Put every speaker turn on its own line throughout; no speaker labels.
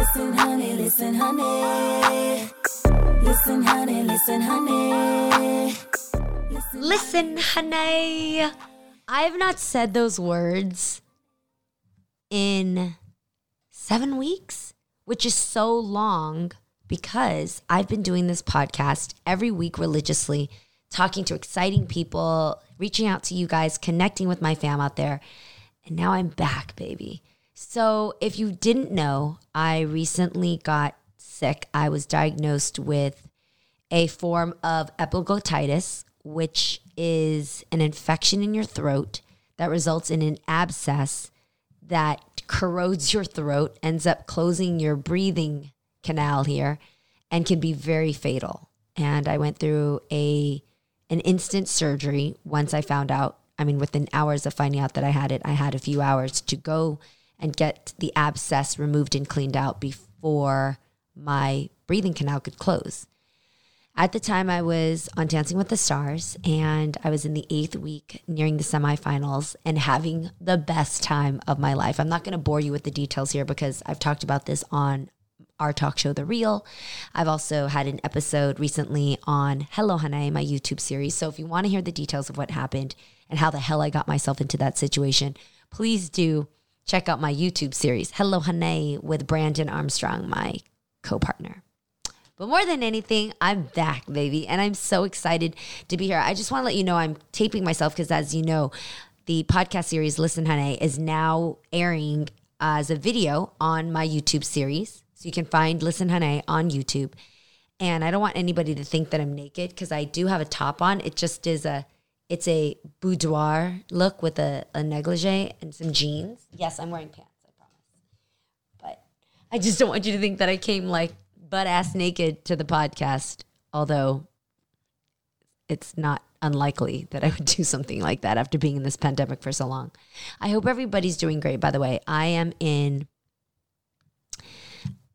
Listen, honey, listen, honey. Listen, honey, listen, honey.
Listen, honey. I have not said those words in seven weeks, which is so long because I've been doing this podcast every week religiously, talking to exciting people, reaching out to you guys, connecting with my fam out there. And now I'm back, baby. So, if you didn't know, I recently got sick. I was diagnosed with a form of epiglottitis, which is an infection in your throat that results in an abscess that corrodes your throat, ends up closing your breathing canal here, and can be very fatal. And I went through a an instant surgery once I found out. I mean, within hours of finding out that I had it, I had a few hours to go and get the abscess removed and cleaned out before my breathing canal could close. At the time, I was on Dancing with the Stars and I was in the eighth week, nearing the semifinals, and having the best time of my life. I'm not going to bore you with the details here because I've talked about this on our talk show, The Real. I've also had an episode recently on Hello Hunnay, my YouTube series. So if you want to hear the details of what happened and how the hell I got myself into that situation, please do check out my YouTube series, Hello Hunnay, with Brandon Armstrong, my co partner. But more than anything, I'm back, baby. And I'm so excited to be here. I just want to let you know I'm taping myself because, as you know, the podcast series, Listen Hunnay, is now airing as a video on my YouTube series. So you can find Listen Hunnay on YouTube. And I don't want anybody to think that I'm naked because I do have a top on. It just is a it's a boudoir look with a, a negligee and some jeans. Yes, I'm wearing pants, I promise. But I just don't want you to think that I came like butt ass naked to the podcast, although it's not unlikely that I would do something like that after being in this pandemic for so long. I hope everybody's doing great. By the way, I am in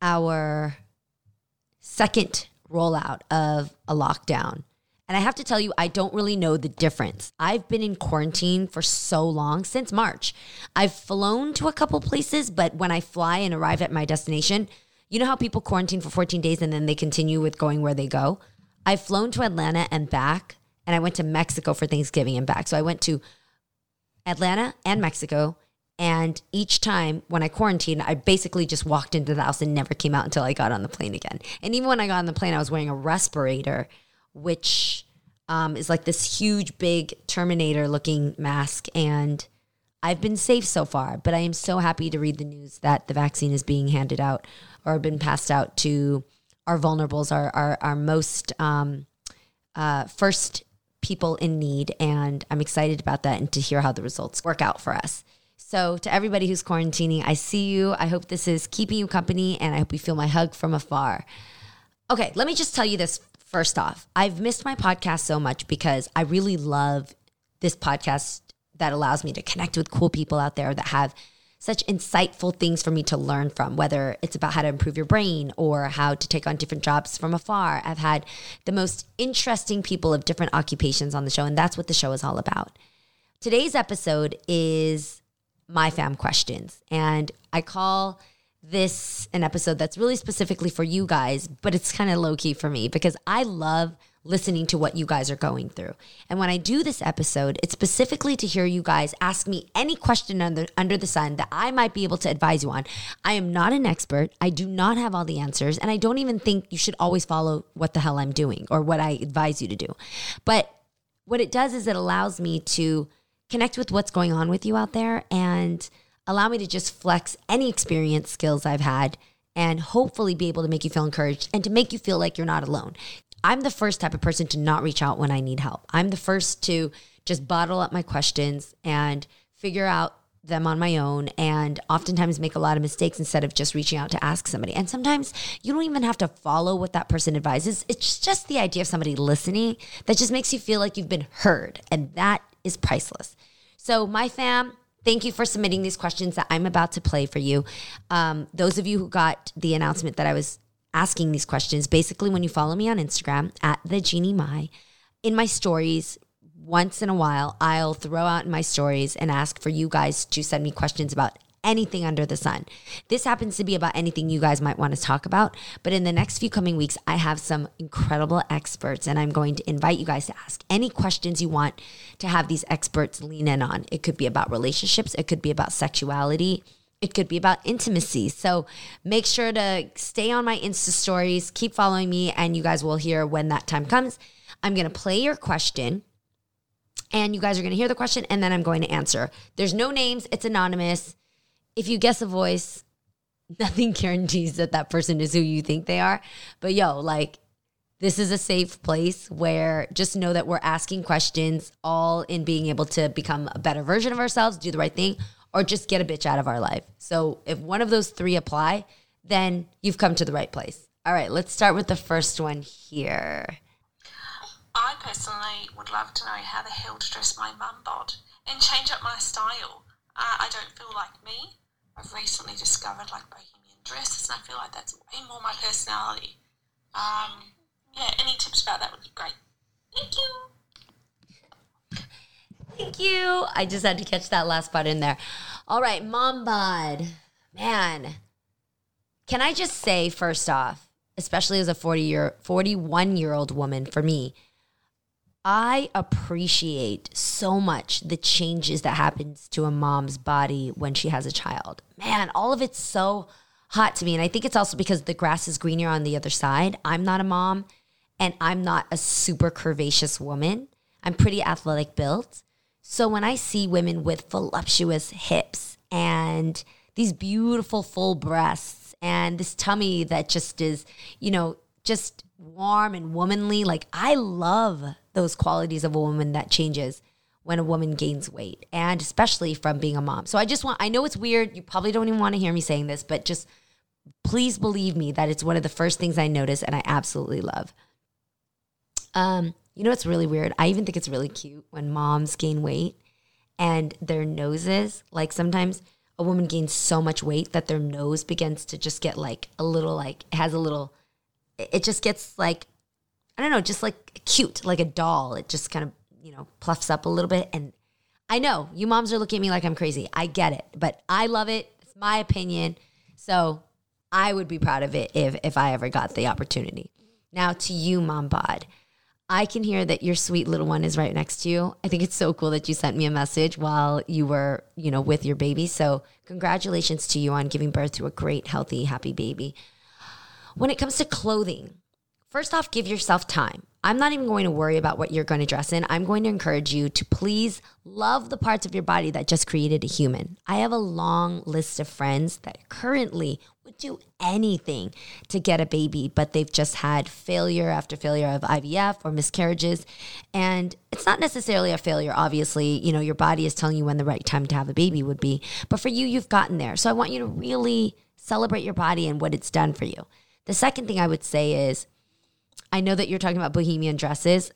our second rollout of a lockdown. And I have to tell you, I don't really know the difference. I've been in quarantine for so long, since March. I've flown to a couple places, but when I fly and arrive at my destination, you know how people quarantine for 14 days and then they continue with going where they go? I've flown to Atlanta and back, and I went to Mexico for Thanksgiving and back. So I went to Atlanta and Mexico. And each time when I quarantined, I basically just walked into the house and never came out until I got on the plane again. And even when I got on the plane, I was wearing a respirator which um, is like this huge, big Terminator looking mask. And I've been safe so far, but I am so happy to read the news that the vaccine is being handed out or been passed out to our vulnerables, our, our, our most um, uh, first people in need. And I'm excited about that and to hear how the results work out for us. So, to everybody who's quarantining, I see you. I hope this is keeping you company and I hope you feel my hug from afar. Okay, let me just tell you this First off, I've missed my podcast so much because I really love this podcast that allows me to connect with cool people out there that have such insightful things for me to learn from, whether it's about how to improve your brain or how to take on different jobs from afar. I've had the most interesting people of different occupations on the show, and that's what the show is all about. Today's episode is my fam questions, and I call this an episode that's really specifically for you guys, but it's kind of low key for me because I love listening to what you guys are going through. And when I do this episode, it's specifically to hear you guys ask me any question under, under the sun that I might be able to advise you on. I am not an expert. I do not have all the answers. And I don't even think you should always follow what the hell I'm doing or what I advise you to do. But what it does is it allows me to connect with what's going on with you out there and allow me to just flex any experience skills I've had and hopefully be able to make you feel encouraged and to make you feel like you're not alone. I'm the first type of person to not reach out when I need help. I'm the first to just bottle up my questions and figure out them on my own and oftentimes make a lot of mistakes instead of just reaching out to ask somebody. And sometimes you don't even have to follow what that person advises. It's just the idea of somebody listening that just makes you feel like you've been heard. And that is priceless. So, my fam, Thank you for submitting these questions that I'm about to play for you. Um, those of you who got the announcement that I was asking these questions, basically, when you follow me on Instagram at the Jeannie Mai, in my stories, once in a while, I'll throw out my stories and ask for you guys to send me questions about anything under the sun. This happens to be about anything you guys might want to talk about. But in the next few coming weeks, I have some incredible experts, and I'm going to invite you guys to ask any questions you want to have these experts lean in on. It could be about relationships, it could be about sexuality. It could be about intimacy. So make sure to stay on my Insta stories, keep following me, and you guys will hear when that time comes. I'm going to play your question and you guys are going to hear the question and then I'm going to answer. There's no names, it's anonymous. If you guess a voice, nothing guarantees that that person is who you think they are. But yo, like, this is a safe place where just know that we're asking questions all in being able to become a better version of ourselves, do the right thing, or just get a bitch out of our life. So if one of those three apply, then you've come to the right place. All right, let's start with the first one here.
I personally would love to know how the hell to dress my mum bod and change up my style. Uh, I don't feel like me. I've recently discovered like bohemian dresses, and I feel like that's way more my personality. Um, yeah, any tips about that would be great. Thank you.
Thank you. I just had to catch that last part in there. All right, mom bod. Man, can I just say first off, especially as a 40 year 41 year old woman for me, I appreciate so much the changes that happens to a mom's body when she has a child. Man, all of it's so hot to me and I think it's also because the grass is greener on the other side. I'm not a mom and I'm not a super curvaceous woman. I'm pretty athletic built. So when I see women with voluptuous hips and these beautiful full breasts and this tummy that just is, you know, just warm and womanly, like I love those qualities of a woman that changes when a woman gains weight and especially from being a mom. So I just want I know it's weird, you probably don't even want to hear me saying this, but just please believe me that it's one of the first things I notice and I absolutely love. Um, you know it's really weird? I even think it's really cute when moms gain weight and their noses, like sometimes a woman gains so much weight that their nose begins to just get like a little like has a little it just gets like I don't know, just like cute, like a doll. It just kind of, you know, puffs up a little bit and I know you moms are looking at me like I'm crazy. I get it, but I love it. It's my opinion. So I would be proud of it if if I ever got the opportunity. Now to you, mom bod. I can hear that your sweet little one is right next to you. I think it's so cool that you sent me a message while you were, you know, with your baby. So, congratulations to you on giving birth to a great, healthy, happy baby. When it comes to clothing, first off, give yourself time. I'm not even going to worry about what you're going to dress in. I'm going to encourage you to please love the parts of your body that just created a human. I have a long list of friends that currently would do anything to get a baby, but they've just had failure after failure of IVF or miscarriages. And it's not necessarily a failure, obviously. You know, your body is telling you when the right time to have a baby would be. But for you, you've gotten there. So I want you to really celebrate your body and what it's done for you. The second thing I would say is, I know that you're talking about bohemian dresses.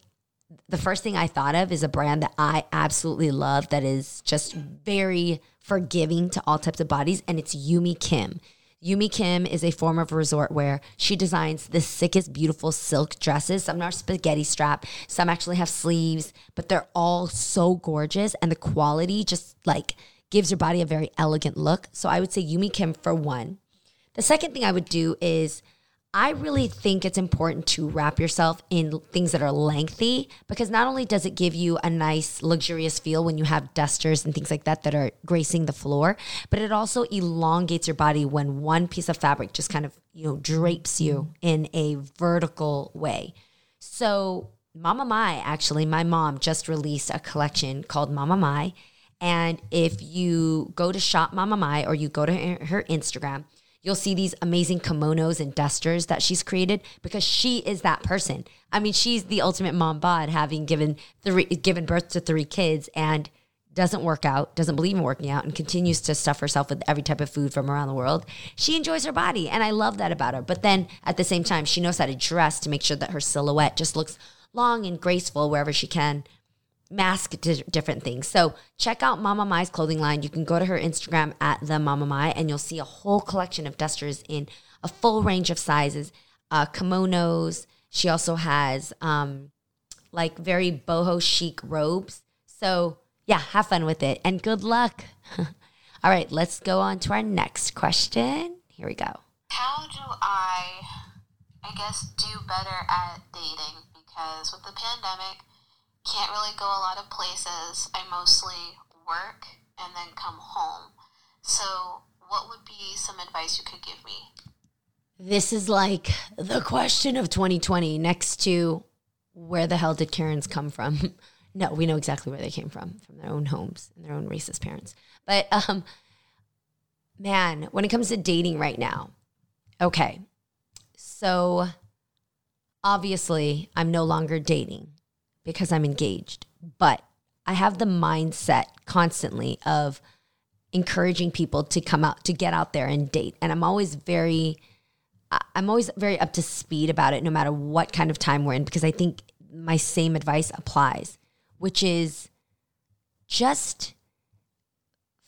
The first thing I thought of is a brand that I absolutely love that is just very forgiving to all types of bodies, and it's Yumi Kim. Yumi Kim is a form of resort wear. She designs the sickest, beautiful silk dresses. Some are spaghetti strap, some actually have sleeves, but they're all so gorgeous, and the quality just like gives your body a very elegant look. So I would say Yumi Kim for one. The second thing I would do is I really think it's important to wrap yourself in things that are lengthy because not only does it give you a nice, luxurious feel when you have dusters and things like that that are gracing the floor, but it also elongates your body when one piece of fabric just kind of, you know, drapes you in a vertical way. So, Mama Mai, actually, my mom just released a collection called Mama Mai. And if you go to Shop Mama Mai or you go to her, her Instagram, You'll see these amazing kimonos and dusters that she's created because she is that person. I mean, she's the ultimate mom bod, having given three, given birth to three kids and doesn't work out, doesn't believe in working out, and continues to stuff herself with every type of food from around the world. She enjoys her body, and I love that about her. But then at the same time, she knows how to dress to make sure that her silhouette just looks long and graceful wherever she can mask di- different things. So check out Mama Mai's clothing line. You can go to her Instagram at the Mama Mai and you'll see a whole collection of dusters in a full range of sizes, uh, kimonos. She also has um, like very boho chic robes. So yeah, have fun with it and good luck. All right, let's go on to our next question. Here we go.
How do I, I guess, do better at dating? Because with the pandemic, can't really go a lot of places. I mostly work and then come home. So, what would be some advice you could give me?
This is like the question of 2020 next to where the hell did Karens come from? no, we know exactly where they came from, from their own homes and their own racist parents. But um man, when it comes to dating right now, okay. So obviously, I'm no longer dating because I'm engaged, but I have the mindset constantly of encouraging people to come out to get out there and date. And I'm always very I'm always very up to speed about it no matter what kind of time we're in because I think my same advice applies, which is just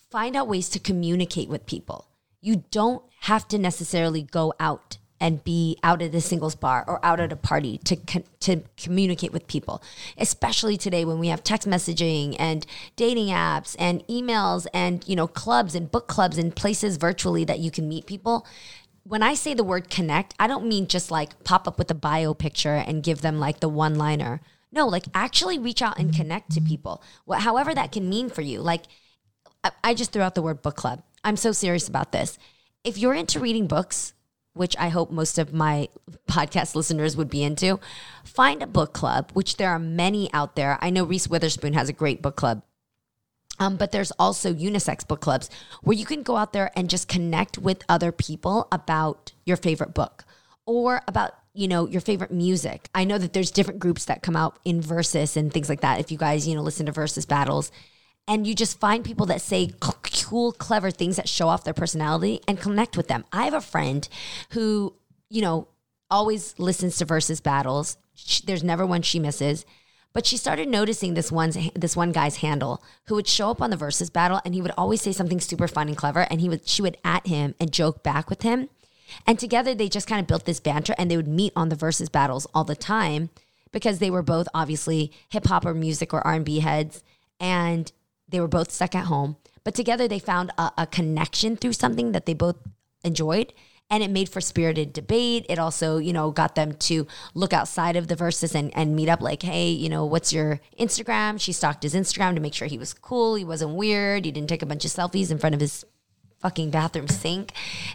find out ways to communicate with people. You don't have to necessarily go out and be out at a singles bar or out at a party to to communicate with people. Especially today when we have text messaging and dating apps and emails and you know clubs and book clubs and places virtually that you can meet people. When I say the word connect, I don't mean just like pop up with a bio picture and give them like the one liner. No, like actually reach out and connect to people. What, however that can mean for you. Like I, I just threw out the word book club. I'm so serious about this. If you're into reading books, which I hope most of my podcast listeners would be into, find a book club, which there are many out there. I know Reese Witherspoon has a great book club. Um, but there's also unisex book clubs where you can go out there and just connect with other people about your favorite book or about you know your favorite music. I know that there's different groups that come out in Verzuz and things like that. If you guys you know listen to Verzuz battles, and you just find people that say cool, clever things that show off their personality and connect with them. I have a friend who you know always listens to Verzuz battles. She, there's never one she misses. But she started noticing this one's this one guy's handle who would show up on the Verzuz battle and he would always say something super fun and clever and he would she would at him and joke back with him. And together they just kind of built this banter and they would meet on the Verzuz battles all the time because they were both obviously hip hop or music or R&B heads and they were both stuck at home. But together they found a, a connection through something that they both enjoyed and it made for spirited debate. It also, you know, got them to look outside of the Verzuz and, and meet up like, hey, you know, what's your Instagram? She stalked his Instagram to make sure he was cool. He wasn't weird. He didn't take a bunch of selfies in front of his fucking bathroom sink.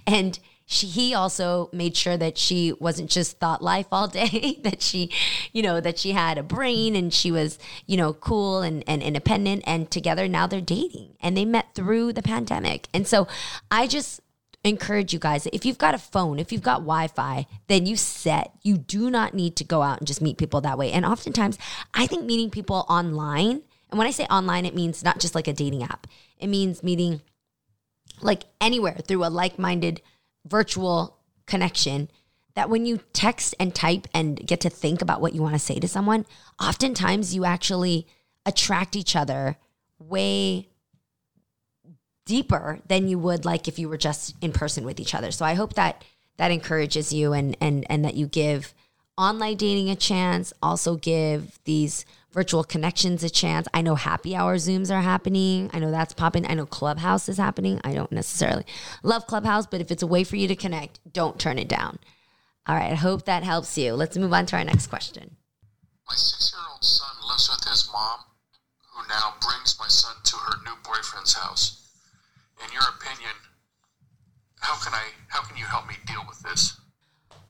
And she, he also made sure that she wasn't just thought life all day, that she, you know, that she had a brain and she was, you know, cool and, and independent. And together now they're dating and they met through the pandemic. And so I just, encourage you guys if you've got a phone, if you've got Wi Fi, then you set. You do not need to go out and just meet people that way. And oftentimes, I think meeting people online, and when I say online, it means not just like a dating app, it means meeting like anywhere through a like minded virtual connection. That when you text and type and get to think about what you want to say to someone, oftentimes you actually attract each other way deeper than you would like if you were just in person with each other. So I hope that that encourages you and and and that you give online dating a chance, also give these virtual connections a chance. I know happy hour Zooms are happening. I know that's popping. I know Clubhouse is happening. I don't necessarily love Clubhouse, but if it's a way for you to connect, don't turn it down. All right, I hope that helps you. Let's move on to our next question.
My six year old son lives with his mom, who now brings my son to her new boyfriend's house in your opinion, how can I how can you help me deal with this?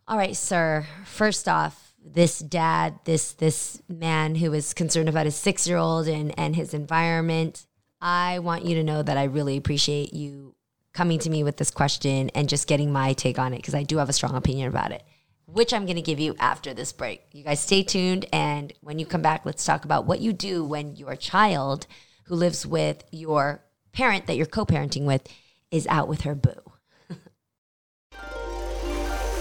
All right, sir. First off, this dad, this this man who is concerned about his 6-year-old and and his environment, I want you to know that I really appreciate you coming to me with this question and just getting my take on it because I do have a strong opinion about it, which I'm going to give you after this break. You guys stay tuned and when you come back, let's talk about what you do when your child who lives with your parent that you're co parenting with is out with her boo.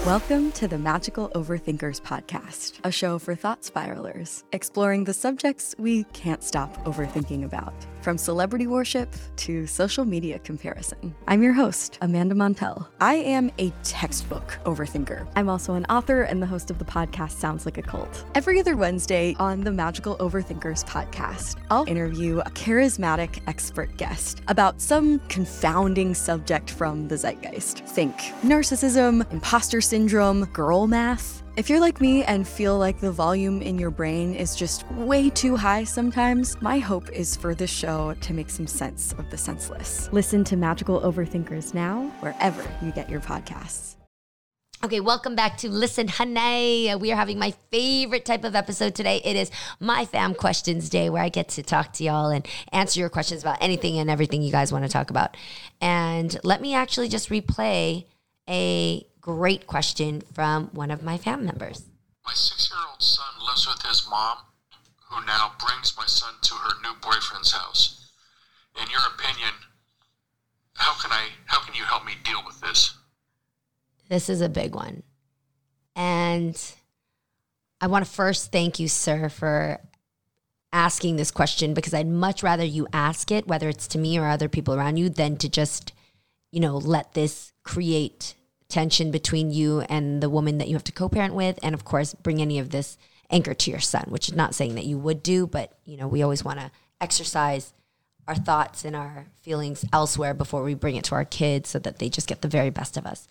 Welcome to the Magical Overthinkers podcast, a show for thought spiralers, exploring the subjects we can't stop overthinking about. From celebrity worship to social media comparison. I'm your host, Amanda Montell. I am a textbook overthinker. I'm also an author and the host of the podcast Sounds Like a Cult. Every other Wednesday on the Magical Overthinkers podcast, I'll interview a charismatic expert guest about some confounding subject from the zeitgeist. Think narcissism, imposter syndrome, girl math. If you're like me and feel like the volume in your brain is just way too high sometimes, my hope is for this show to make some sense of the senseless. Listen to Magical Overthinkers now, wherever you get your podcasts.
Okay, welcome back to Listen Honey. We are having my favorite type of episode today. It is my fam questions day where I get to talk to y'all and answer your questions about anything and everything you guys want to talk about. And let me actually just replay a great question from one of my fam members.
My six year old son lives with his mom, who now brings my son to her new boyfriend's house. In your opinion, how can I how can you help me deal with this?
This is a big one. And I want to first thank you, sir, for asking this question because I'd much rather you ask it, whether it's to me or other people around you, than to just, you know, let this create tension between you and the woman that you have to co-parent with and of course bring any of this anchor to your son which is not saying that you would do but you know we always want to exercise our thoughts and our feelings elsewhere before we bring it to our kids so that they just get the very best of us.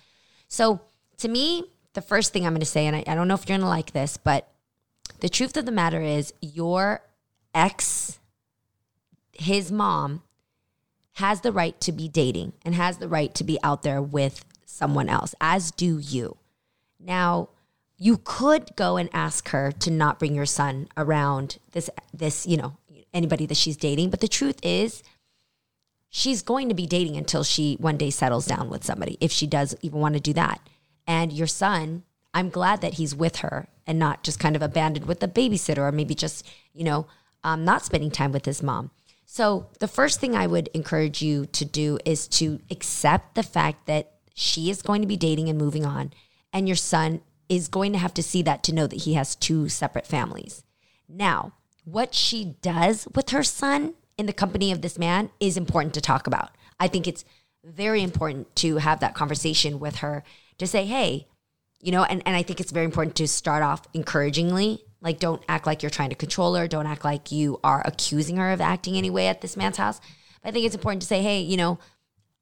So to me the first thing i'm going to say and I, I don't know if you're going to like this but the truth of the matter is your ex his mom has the right to be dating and has the right to be out there with someone else, as do you. Now, you could go and ask her to not bring your son around this this, you know, anybody that she's dating, but the truth is she's going to be dating until she one day settles down with somebody if she does even want to do that. And your son, I'm glad that he's with her and not just kind of abandoned with a babysitter or maybe just, you know, um, not spending time with his mom. So, the first thing I would encourage you to do is to accept the fact that she is going to be dating and moving on, and your son is going to have to see that to know that he has two separate families. Now, what she does with her son in the company of this man is important to talk about. I think it's very important to have that conversation with her to say, hey, you know, and, and I think it's very important to start off encouragingly. Like, don't act like you're trying to control her. Don't act like you are accusing her of acting any way at this man's house. But I think it's important to say, hey, you know,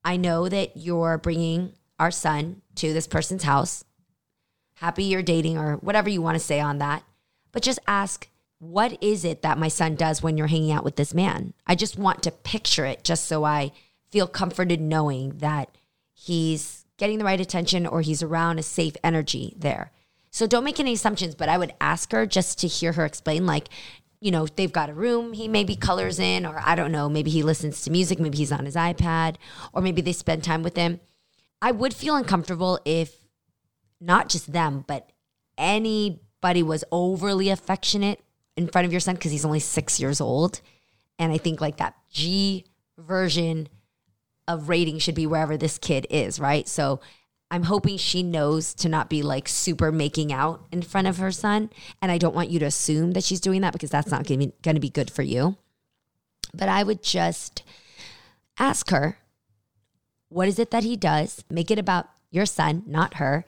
I know that you're bringing our son to this person's house. Happy you're dating or whatever you want to say on that. But just ask, what is it that my son does when you're hanging out with this man? I just want to picture it just so I feel comforted knowing that he's getting the right attention or he's around a safe energy there. So don't make any assumptions, but I would ask her just to hear her explain, like, you know, they've got a room he maybe colors in, or I don't know, maybe he listens to music, maybe he's on his iPad, or maybe they spend time with him. I would feel uncomfortable if not just them, but anybody was overly affectionate in front of your son because he's only six years old. And I think like that G version of rating should be wherever this kid is, right? So I'm hoping she knows to not be like super making out in front of her son. And I don't want you to assume that she's doing that because that's not going to be good for you. But I would just ask her what is it that he does? Make it about your son, not her.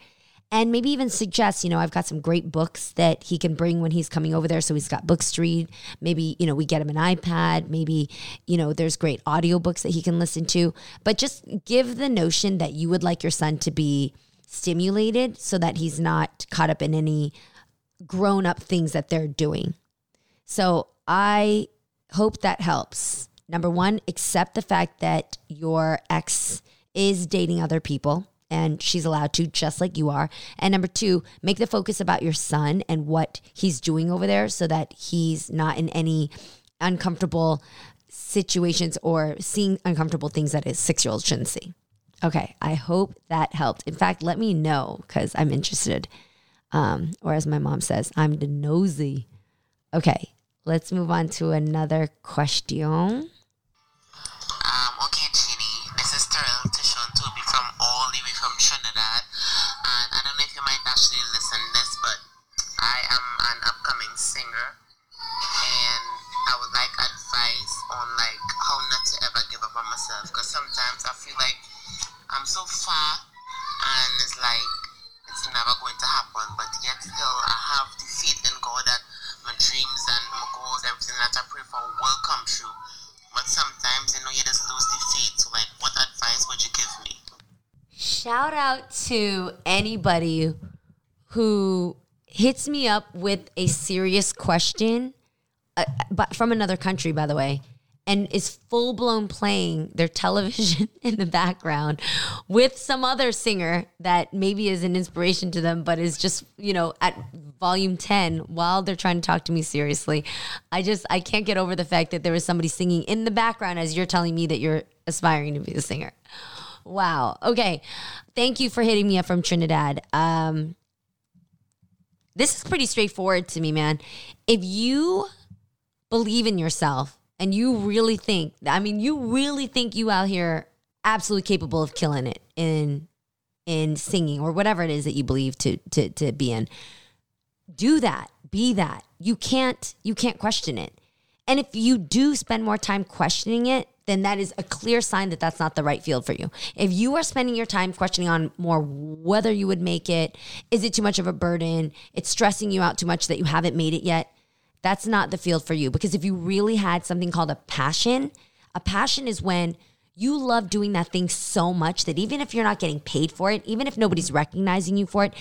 And maybe even suggest, you know, I've got some great books that he can bring when he's coming over there. So he's got books to read. Maybe, you know, we get him an iPad. Maybe, you know, there's great audiobooks that he can listen to. But just give the notion that you would like your son to be stimulated so that he's not caught up in any grown up things that they're doing. So I hope that helps. Number one, accept the fact that your ex is dating other people and she's allowed to just like you are. And number two make the focus about your son and what he's doing over there so that he's not in any uncomfortable situations or seeing uncomfortable things that his six year old shouldn't see. Okay i hope that helped. In fact let me know because i'm interested. Um, or as my mom says i'm the nosy. Okay let's move on to another question
like advice on like how not to ever give up on myself. Because sometimes I feel like I'm so far and it's like it's never going to happen. But yet still I have the faith in God that my dreams and my goals everything that I pray for will come true. But sometimes you know you just lose the faith. So like what advice would you give me?
Shout out to anybody who hits me up with a serious question uh, but from another country, by the way, and is full blown playing their television in the background with some other singer that maybe is an inspiration to them, but is just, you know, at volume 10 while they're trying to talk to me seriously. I just, I can't get over the fact that there is somebody singing in the background as you're telling me that you're aspiring to be a singer. Wow. Okay. Thank you for hitting me up from Trinidad. Um, this is pretty straightforward to me, man. If you believe in yourself and you really think, I mean, you really think you out here absolutely capable of killing it in in singing or whatever it is that you believe to to to be in, do that. Be that. You can't you can't question it. And if you do spend more time questioning it, then that is a clear sign that that's not the right field for you. If you are spending your time questioning on more whether you would make it, is it too much of a burden? It's stressing you out too much that you haven't made it yet. That's not the field for you because if you really had something called a passion, a passion is when you love doing that thing so much that even if you're not getting paid for it, even if nobody's recognizing you for it,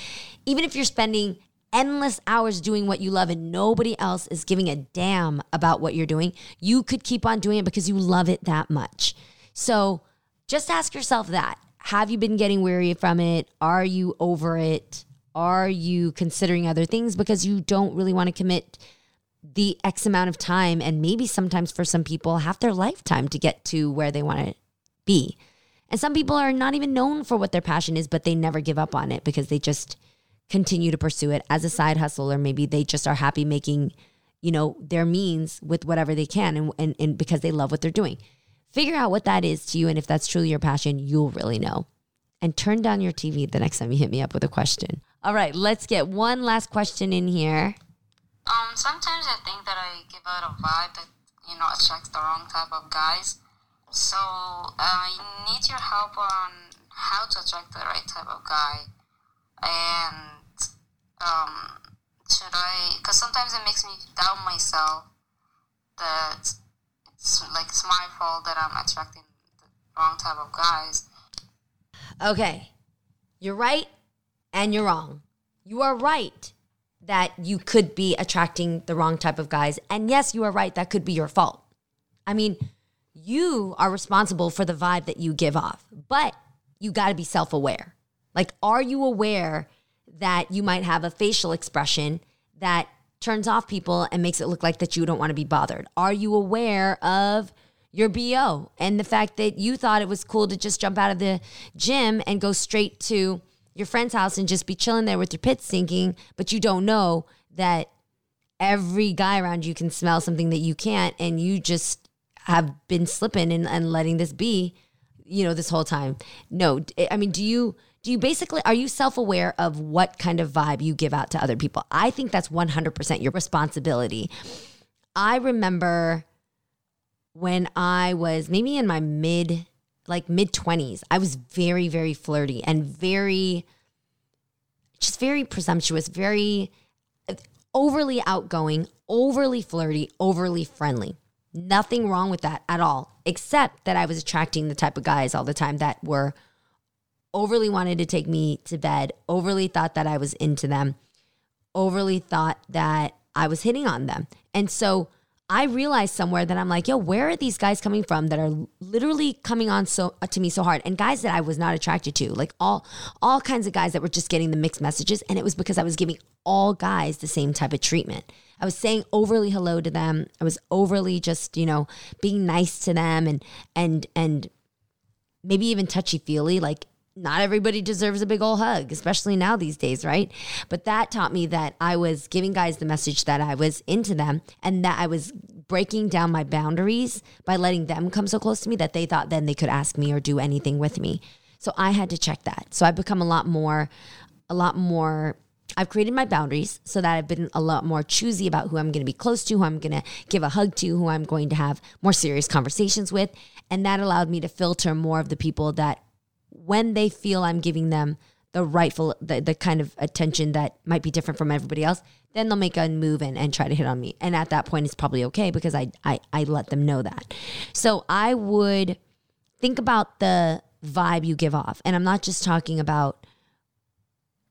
even if you're spending endless hours doing what you love and nobody else is giving a damn about what you're doing, you could keep on doing it because you love it that much. So just ask yourself that. Have you been getting weary from it? Are you over it? Are you considering other things because you don't really want to commit the X amount of time and maybe sometimes for some people half their lifetime to get to where they want to be. And some people are not even known for what their passion is, but they never give up on it because they just continue to pursue it as a side hustle, or maybe they just are happy making, you know, their means with whatever they can and, and, and because they love what they're doing. Figure out what that is to you. And if that's truly your passion, you'll really know. And turn down your TV the next time you hit me up with a question. All right, let's get one last question in here.
Um, sometimes I think that I give out a vibe that you know attracts the wrong type of guys. So uh, I need your help on how to attract the right type of guy, and um, should I? Because sometimes it makes me doubt myself that it's like it's my fault that I'm attracting the wrong type of guys.
Okay, you're right and you're wrong. You are right that you could be attracting the wrong type of guys. And yes, you are right, that could be your fault. I mean, you are responsible for the vibe that you give off, but you got to be self aware. Like, are you aware that you might have a facial expression that turns off people and makes it look like that you don't want to be bothered? Are you aware of your BO and the fact that you thought it was cool to just jump out of the gym and go straight to your friend's house and just be chilling there with your pits sinking, but you don't know that every guy around you can smell something that you can't, and you just have been slipping and, and letting this be, you know, this whole time. No, eh, I mean, do you do you basically are you self-aware of what kind of vibe you give out to other people? I think that's 100% your responsibility. I remember when I was maybe in my mid like mid 20s, I was very, very flirty and very, just very presumptuous, very overly outgoing, overly flirty, overly friendly. Nothing wrong with that at all, except that I was attracting the type of guys all the time that were overly wanted to take me to bed, overly thought that I was into them, overly thought that I was hitting on them. And so, I realized somewhere that I'm like, yo, where are these guys coming from that are literally coming on so uh, to me so hard, and guys that I was not attracted to, like all all kinds of guys that were just getting the mixed messages, and it was because I was giving all guys the same type of treatment. I was saying overly hello to them. I was overly just you know being nice to them, and and and maybe even touchy feely, like not everybody deserves a big old hug, especially now these days, right? But that taught me that I was giving guys the message that I was into them and that I was breaking down my boundaries by letting them come so close to me that they thought then they could ask me or do anything with me. So I had to check that. So I've become a lot more, a lot more. I've created my boundaries so that I've been a lot more choosy about who I'm going to be close to, who I'm going to give a hug to, who I'm going to have more serious conversations with. And that allowed me to filter more of the people that when they feel I'm giving them the rightful the, the kind of attention that might be different from everybody else then they'll make a move and, and try to hit on me. And at that point it's probably okay because I, I i let them know that. So i would think about the vibe you give off. And i'm not just talking about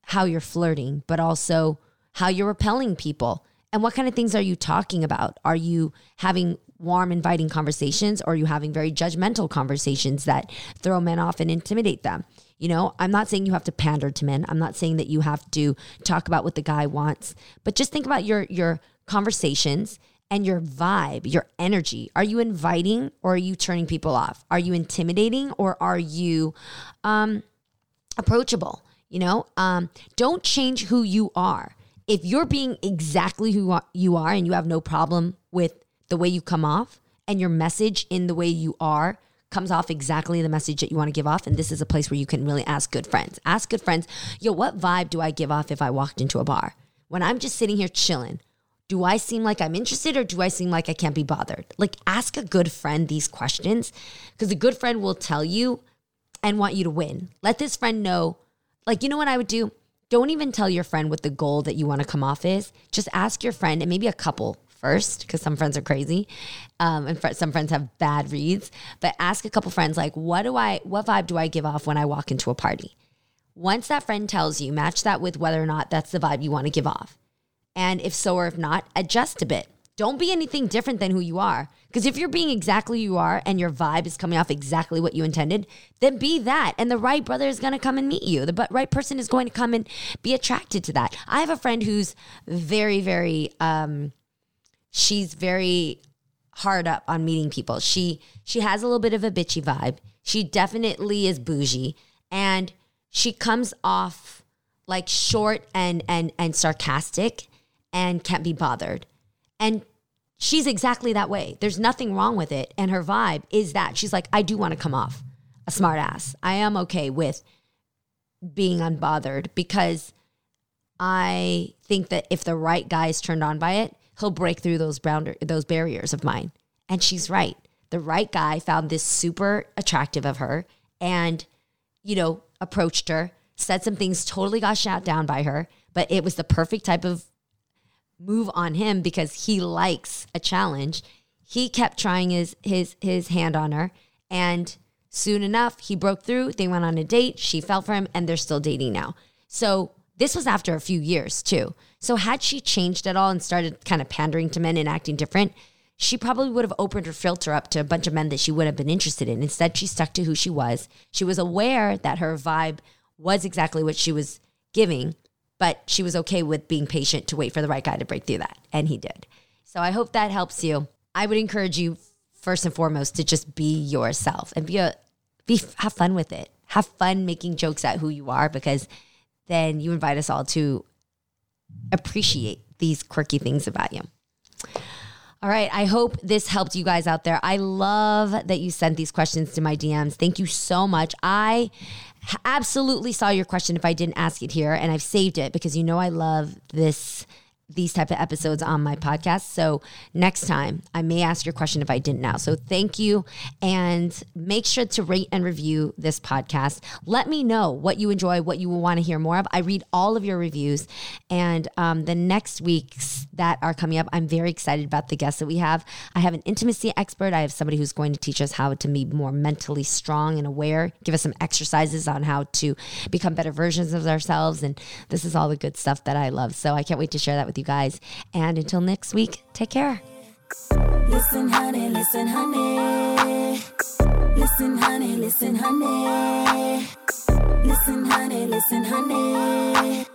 how you're flirting but also how you're repelling people and what kind of things are you talking about are you having warm inviting conversations or are you having very judgmental conversations that throw men off and intimidate them you know, I'm not saying you have to pander to men. I'm not saying that you have to talk about what the guy wants, but just think about your your conversations and your vibe, your energy. Are you inviting or are you turning people off? Are you intimidating or are you um, approachable? You know, um, don't change who you are. If you're being exactly who you are and you have no problem with the way you come off and your message in the way you are comes off exactly the message that you want to give off. And this is a place where you can really ask good friends. Ask good friends, yo, what vibe do I give off if I walked into a bar? When I'm just sitting here chilling, do I seem like I'm interested or do I seem like I can't be bothered? Like, ask a good friend these questions because a good friend will tell you and want you to win. Let this friend know, like, you know what I would do? Don't even tell your friend what the goal that you want to come off is. Just ask your friend and maybe a couple first because some friends are crazy um, and fr- some friends have bad reads but ask a couple friends like what do i what vibe do i give off when i walk into a party? Once that friend tells you match that with whether or not that's the vibe you want to give off. And if so or if not adjust a bit don't be anything different than who you are because if you're being exactly who you are and your vibe is coming off exactly what you intended then be that and the right brother is going to come and meet you the right person is going to come and be attracted to that i have a friend who's very very um she's very hard up on meeting people. She she has a little bit of a bitchy vibe. She definitely is bougie and she comes off like short and and and sarcastic and can't be bothered. And she's exactly that way. There's nothing wrong with it and her vibe is that she's like I do want to come off a smart ass. I am okay with being unbothered because I think that if the right guy is turned on by it, he'll break through those boundar- those barriers of mine. And she's right. The right guy found this super attractive of her and, you know, approached her, said some things, totally got shot down by her, but it was the perfect type of move on him because he likes a challenge. He kept trying his his his hand on her and soon enough he broke through. They went on a date, she fell for him and they're still dating now. So this was after a few years too. So had she changed at all and started kind of pandering to men and acting different, she probably would have opened her filter up to a bunch of men that she would have been interested in. Instead, she stuck to who she was. She was aware that her vibe was exactly what she was giving, but she was okay with being patient to wait for the right guy to break through that. And he did. So I hope that helps you. I would encourage you first and foremost to just be yourself and be a be have fun with it. Have fun making jokes at who you are because then you invite us all to appreciate these quirky things about you. All right. I hope this helped you guys out there. I love that you sent these questions to my DMs. Thank you so much. I absolutely saw your question if I didn't ask it here, and I've saved it because you know I love this these type of episodes on my podcast. So next time I may ask your question if I didn't now. So thank you and make sure to rate and review this podcast. Let me know what you enjoy, what you will want to hear more of. I read all of your reviews and um, the next weeks that are coming up, I'm very excited about the guests that we have. I have an intimacy expert. I have somebody who's going to teach us how to be more mentally strong and aware, give us some exercises on how to become better versions of ourselves. And this is all the good stuff that I love. So I can't wait to share that with you you guys. And until next week, take care.
Listen, honey, listen, honey. Listen, honey, listen, honey. Listen, honey, listen, honey.